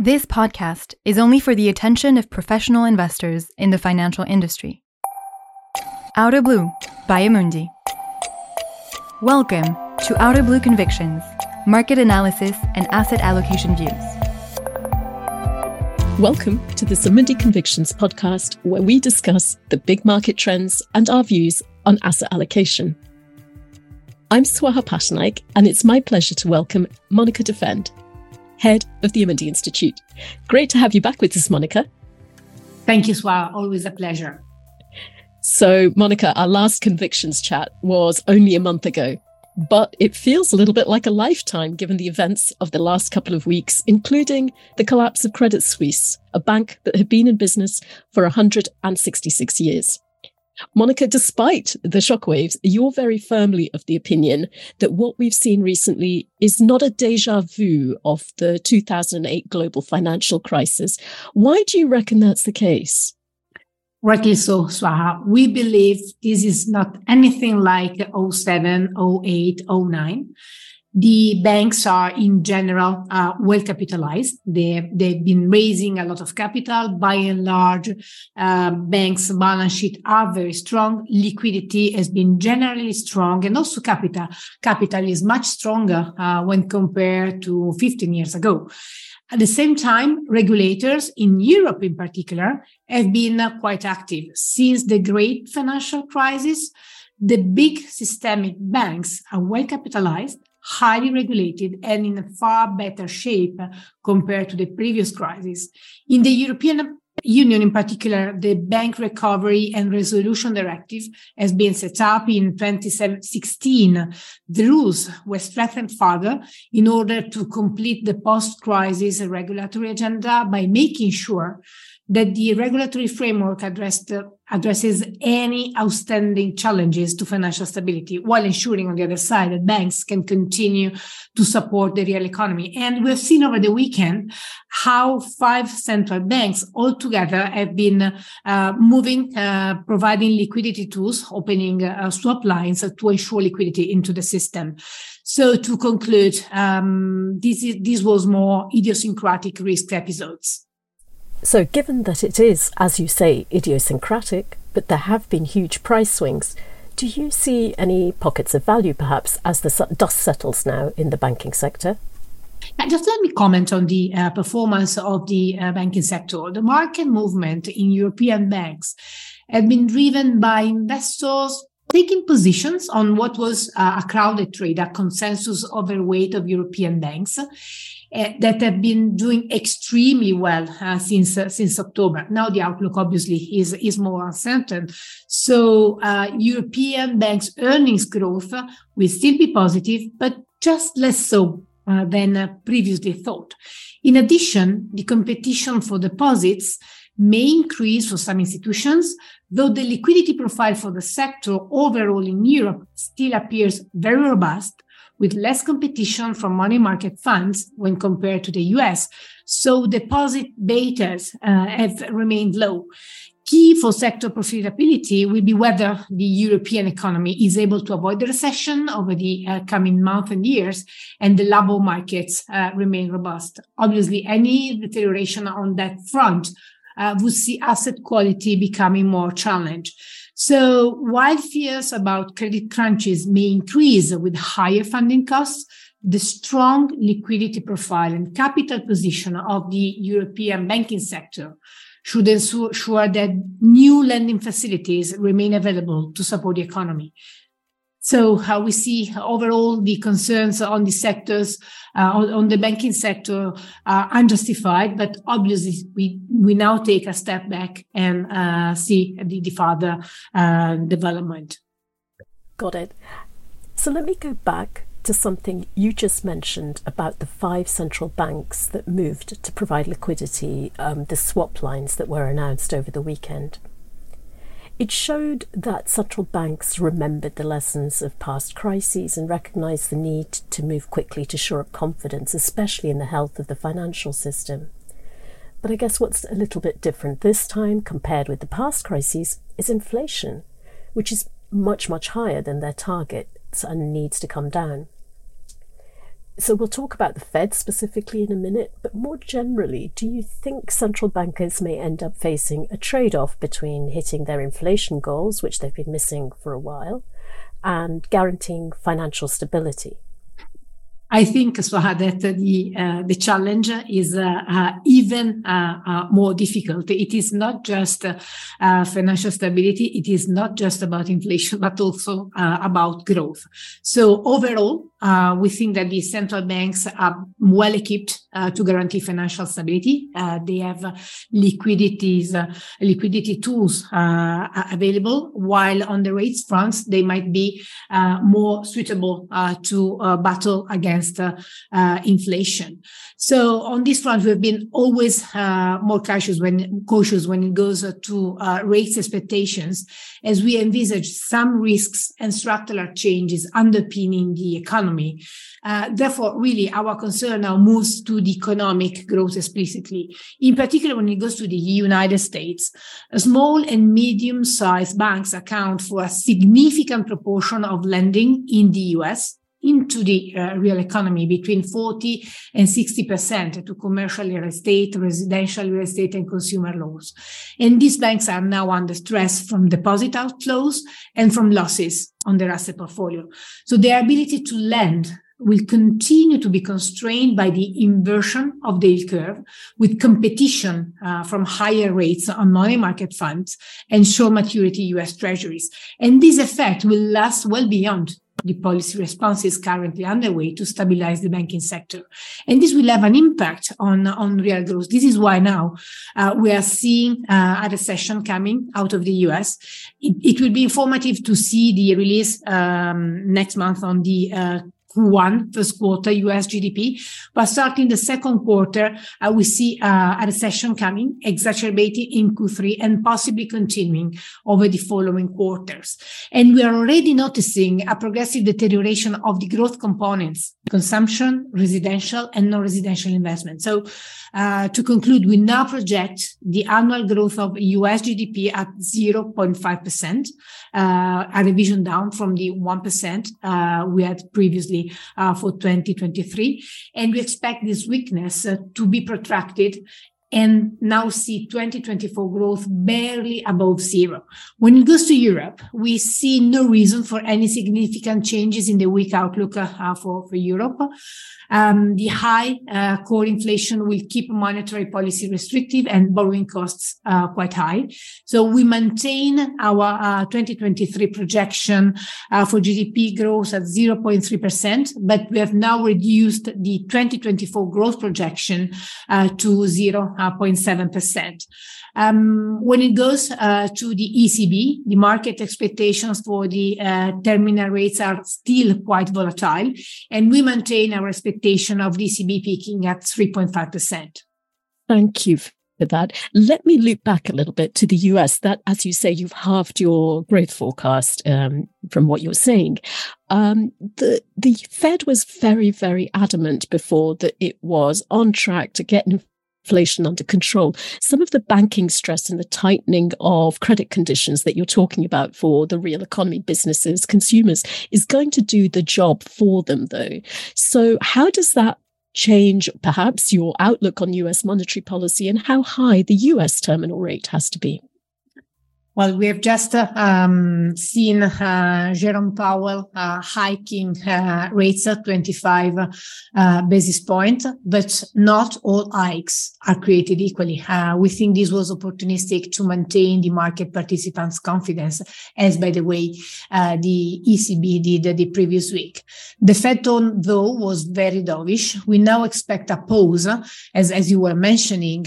This podcast is only for the attention of professional investors in the financial industry. Outer Blue by Amundi. Welcome to Outer Blue Convictions, market analysis and asset allocation views. Welcome to the Amundi Convictions podcast, where we discuss the big market trends and our views on asset allocation. I'm Swaha Pattanaik, and it's my pleasure to welcome Monica Defend, head of the Amundi Institute. Great to have you back with us, Monica. Thank you, Swa. Always a pleasure. So, Monica, our last convictions chat was only a month ago, but it feels a little bit like a lifetime given the events of the last couple of weeks, including the collapse of Credit Suisse, a bank that had been in business for 166 years. Monica, despite the shockwaves, you're very firmly of the opinion that what we've seen recently is not a deja vu of the 2008 global financial crisis. Why do you reckon that's the case? Rightly so, Swaha. We believe this is not anything like 07, 08, 09 the banks are in general uh, well capitalized. They, they've been raising a lot of capital. By and large, uh, banks' balance sheet are very strong. Liquidity has been generally strong, and also capital capital is much stronger uh, when compared to 15 years ago. At the same time, regulators in Europe, in particular, have been uh, quite active since the great financial crisis. The big systemic banks are well capitalized highly regulated and in a far better shape compared to the previous crisis. In the European Union, in particular, the Bank Recovery and Resolution Directive has been set up in 2016. The rules were strengthened further in order to complete the post crisis regulatory agenda by making sure that the regulatory framework addressed, addresses any outstanding challenges to financial stability while ensuring on the other side that banks can continue to support the real economy. And we've seen over the weekend how five central banks altogether have been uh, moving, uh, providing liquidity tools, opening uh, swap lines to ensure liquidity into the system. So to conclude, um, this, is, this was more idiosyncratic risk episodes. So, given that it is, as you say, idiosyncratic, but there have been huge price swings, do you see any pockets of value perhaps as the dust settles now in the banking sector? Just let me comment on the uh, performance of the uh, banking sector. The market movement in European banks have been driven by investors taking positions on what was uh, a crowded trade, a consensus overweight of European banks uh, that have been doing extremely well uh, since uh, since October. Now the outlook obviously is is more uncertain. So uh, European banks' earnings growth will still be positive, but just less so uh, than uh, previously thought. In addition, the competition for deposits may increase for some institutions, though the liquidity profile for the sector overall in Europe still appears very robust with less competition from money market funds when compared to the US. So deposit betas uh, have remained low. Key for sector profitability will be whether the European economy is able to avoid the recession over the uh, coming months and years, and the labor markets uh, remain robust. Obviously, any deterioration on that front uh, would see asset quality becoming more challenged. So while fears about credit crunches may increase with higher funding costs, the strong liquidity profile and capital position of the European banking sector should ensure that new lending facilities remain available to support the economy. So how we see overall the concerns on the sectors, uh, on, on, the banking sector are unjustified, but obviously we, we now take a step back and uh, see the, the further uh, development. Got it. So let me go back to something you just mentioned about the five central banks that moved to provide liquidity, um, the swap lines that were announced over the weekend. It showed that central banks remembered the lessons of past crises and recognized the need to move quickly to shore up confidence, especially in the health of the financial system. But I guess what's a little bit different this time compared with the past crises is inflation, which is much, much higher than their targets and needs to come down. So we'll talk about the Fed specifically in a minute, but more generally, do you think central bankers may end up facing a trade off between hitting their inflation goals, which they've been missing for a while, and guaranteeing financial stability? I think so that the uh, the challenge is uh, uh, even uh, uh, more difficult. It is not just uh, financial stability. It is not just about inflation, but also about growth. So overall, we think that the central banks are well equipped to guarantee financial stability. they have liquidities, liquidity tools available. While on the rates front, they might be more suitable to battle against against uh, uh, inflation. So on this front, we've been always uh, more cautious when cautious when it goes to rates expectations, as we envisage some risks and structural changes underpinning the economy. therefore, really, our concern now moves to the economic growth explicitly. In particular, when it goes to the United States, small and medium-sized banks account for a significant proportion of lending in the US into the uh, real economy between 40 and 60% to commercial real estate, residential real estate, and consumer loans. And these banks are now under stress from deposit outflows and from losses on their asset portfolio. So their ability to lend will continue to be constrained by the inversion of the yield curve with competition uh, from higher rates on money market funds and short maturity US treasuries. And this effect will last well beyond the policy response is currently underway to stabilize the banking sector. And this will have an impact on, on real growth. This is why now uh, we are seeing uh, a recession coming out of the US. It, it, will be informative to see the release um, next month on the uh, Q1, first quarter US GDP. But starting the second quarter, uh, we see uh, a recession coming, exacerbating in Q3 and possibly continuing over the following quarters. And we are already noticing a progressive deterioration of the growth components, consumption, residential and non-residential investment. So uh, to conclude, we now project the annual growth of US GDP at 0.5%, uh, a revision down from the 1% uh, we had previously uh, for 2023. And we expect this weakness uh, to be protracted and now see 2024 growth barely above zero. When it goes to Europe, we see no reason for any significant changes in the weak outlook uh, for, for Europe. Um, the high uh, core inflation will keep monetary policy restrictive and borrowing costs uh, quite high. So we maintain our uh, 2023 projection uh, for GDP growth at 0.3%, but we have now reduced the 2024 growth projection uh, to 0.7%. Um, when it goes uh, to the ECB, the market expectations for the uh, terminal rates are still quite volatile, and we maintain our expectation of the ECB peaking at 3.5%. Thank you for that. Let me loop back a little bit to the US. That, as you say, you've halved your growth forecast um, from what you're saying. Um, the the Fed was very, very adamant before that it was on track to get inflation under control. Some of the banking stress and the tightening of credit conditions that you're talking about for the real economy, businesses, consumers is going to do the job for them, though. So, how does that change perhaps your outlook on US monetary policy and how high the US terminal rate has to be? Well, we have just um, seen uh, Jerome Powell uh, hiking uh, rates at 25 uh, basis point, but not all hikes are created equally. Uh, we think this was opportunistic to maintain the market participants' confidence, as by the way, uh, the ECB did the previous week. The Fed tone, though, was very dovish. We now expect a pause, as, as you were mentioning.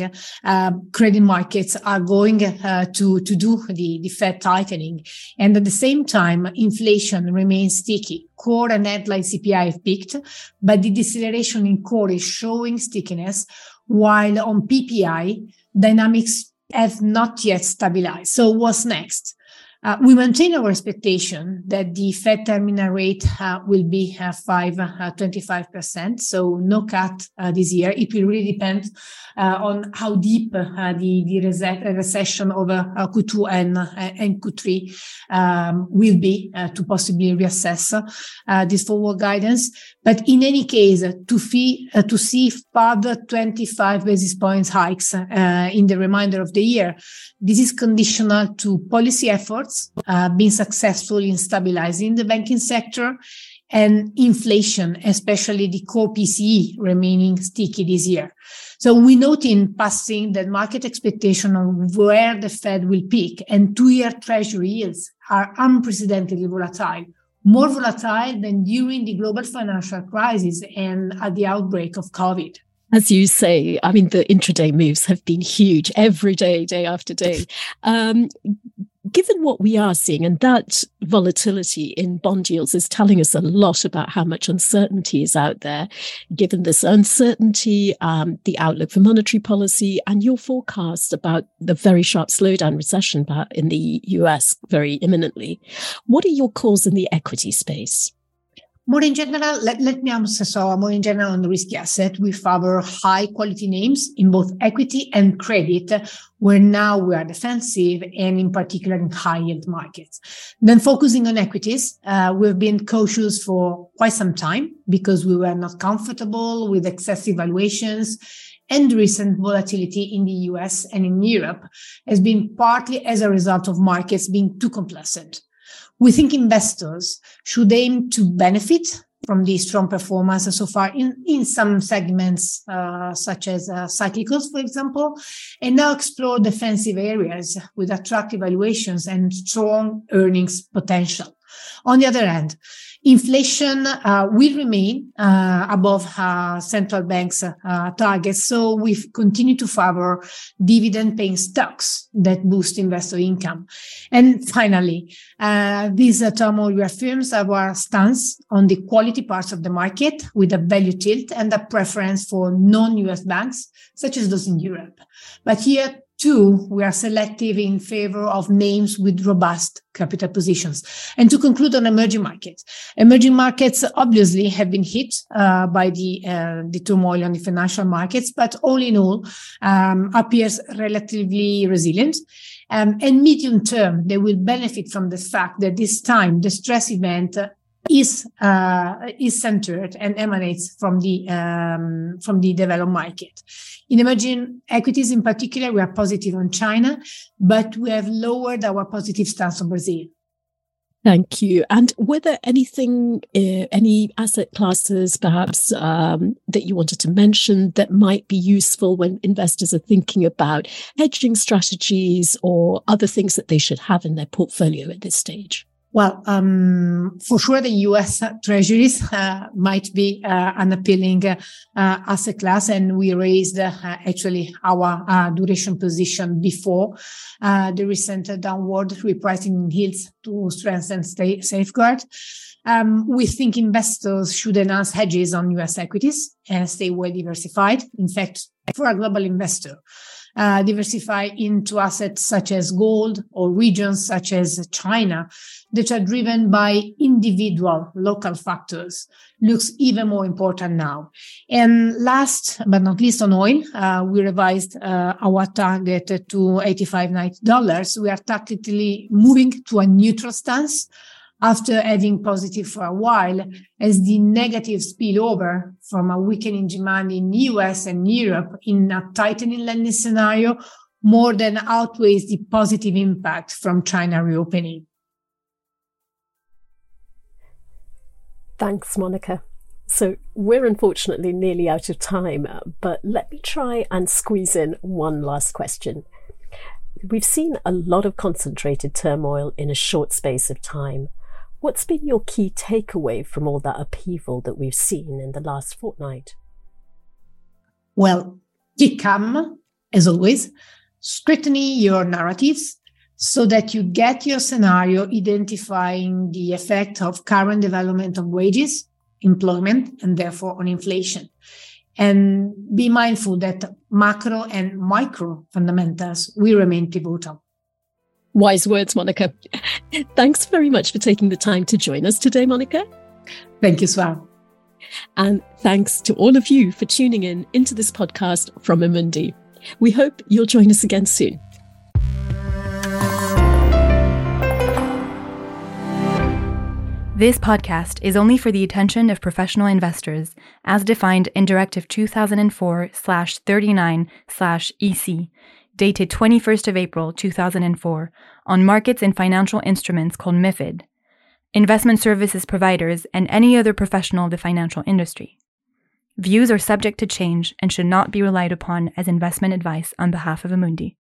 credit markets are going to, to do the, the Fed tightening. And at the same time, inflation remains sticky. Core and headline CPI have peaked, but the deceleration in core is showing stickiness, while on PPI, dynamics have not yet stabilized. So what's next? Uh, we maintain our expectation that the Fed terminal rate uh, will be uh, 5.25%, uh, so no cut uh, this year. It will really depend uh, on how deep the, the recession over Q2 and, and Q3 um, will be to possibly reassess this forward guidance. But in any case, to, fee, to see further 25 basis points hikes in the remainder of the year, this is conditional to policy efforts uh, being successful in stabilizing the banking sector and inflation, especially the core PCE remaining sticky this year. So we note in passing that market expectation of where the Fed will peak and two-year treasury yields are unprecedentedly volatile, more volatile than during the global financial crisis and at the outbreak of COVID as you say, I mean, the intraday moves have been huge every day, day after day. Um, given what we are seeing, and that volatility in bond yields is telling us a lot about how much uncertainty is out there, given this uncertainty, um, the outlook for monetary policy, and your forecast about the very sharp slowdown recession in the US very imminently. What are your calls in the equity space? More in general, let, let me answer so more in general on the risky asset, we favor high quality names in both equity and credit, where now we are defensive and in particular in high yield markets. Then focusing on equities, uh, we've been cautious for quite some time because we were not comfortable with excessive valuations and recent volatility in the US and in Europe has been partly as a result of markets being too complacent we think investors should aim to benefit from the strong performance so far in, in some segments, uh, such as uh, cyclicals, for example, and now explore defensive areas with attractive valuations and strong earnings potential. On the other hand, Inflation uh, will remain uh, above uh, central banks' targets, so we continue to favor dividend-paying stocks that boost investor income. And finally, this turmoil reaffirms our stance on the quality parts of the market with a value tilt and a preference for non-US banks, such as those in Europe. But here, Two, we are selective in favor of names with robust capital positions. And to conclude on emerging markets, emerging markets obviously have been hit uh, by the uh, the turmoil on the financial markets, but all in all, um, appears relatively resilient. Um, and medium term, they will benefit from the fact that this time the stress event is uh, is centered and emanates from the um, from the developed market. In emerging equities, in particular, we are positive on China, but we have lowered our positive stance on Brazil. Thank you. And were there anything, uh, any asset classes perhaps um, that you wanted to mention that might be useful when investors are thinking about hedging strategies or other things that they should have in their portfolio at this stage? Well, um, for sure, the U.S. treasuries uh, might be uh, an appealing uh, asset class, and we raised uh, actually our uh, duration position before uh, the recent downward repricing yields to strengthen state safeguard. Um, we think investors should enhance hedges on U.S. equities and stay well diversified. In fact, for a global investor, uh, diversify into assets such as gold or regions such as China that are driven by individual local factors looks even more important now. And last but not least on oil, uh, we revised uh, our target to 85 dollars. We are tactically moving to a neutral stance after having positive for a while as the negative spillover from a weakening demand in the US and Europe in a tightening lending scenario more than outweighs the positive impact from China reopening. Thanks, Monica. So we're unfortunately nearly out of time, but let me try and squeeze in one last question. We've seen a lot of concentrated turmoil in a short space of time. What's been your key takeaway from all that upheaval that we've seen in the last fortnight? Well, keep calm, as always. Scrutiny your narratives so that you get your scenario identifying the effect of current development of wages, employment, and therefore on inflation. And be mindful that macro and micro fundamentals will remain pivotal. Wise words, Monica. Thanks very much for taking the time to join us today, Monica. Thank you, Swan. And thanks to all of you for tuning in into this podcast from Amundi. We hope you'll join us again soon. This podcast is only for the attention of professional investors, as defined in Directive 2004/39/EC, dated 21st of April 2004, on markets in financial instruments called MIFID, investment services providers, and any other professional of the financial industry. Views are subject to change and should not be relied upon as investment advice on behalf of Amundi.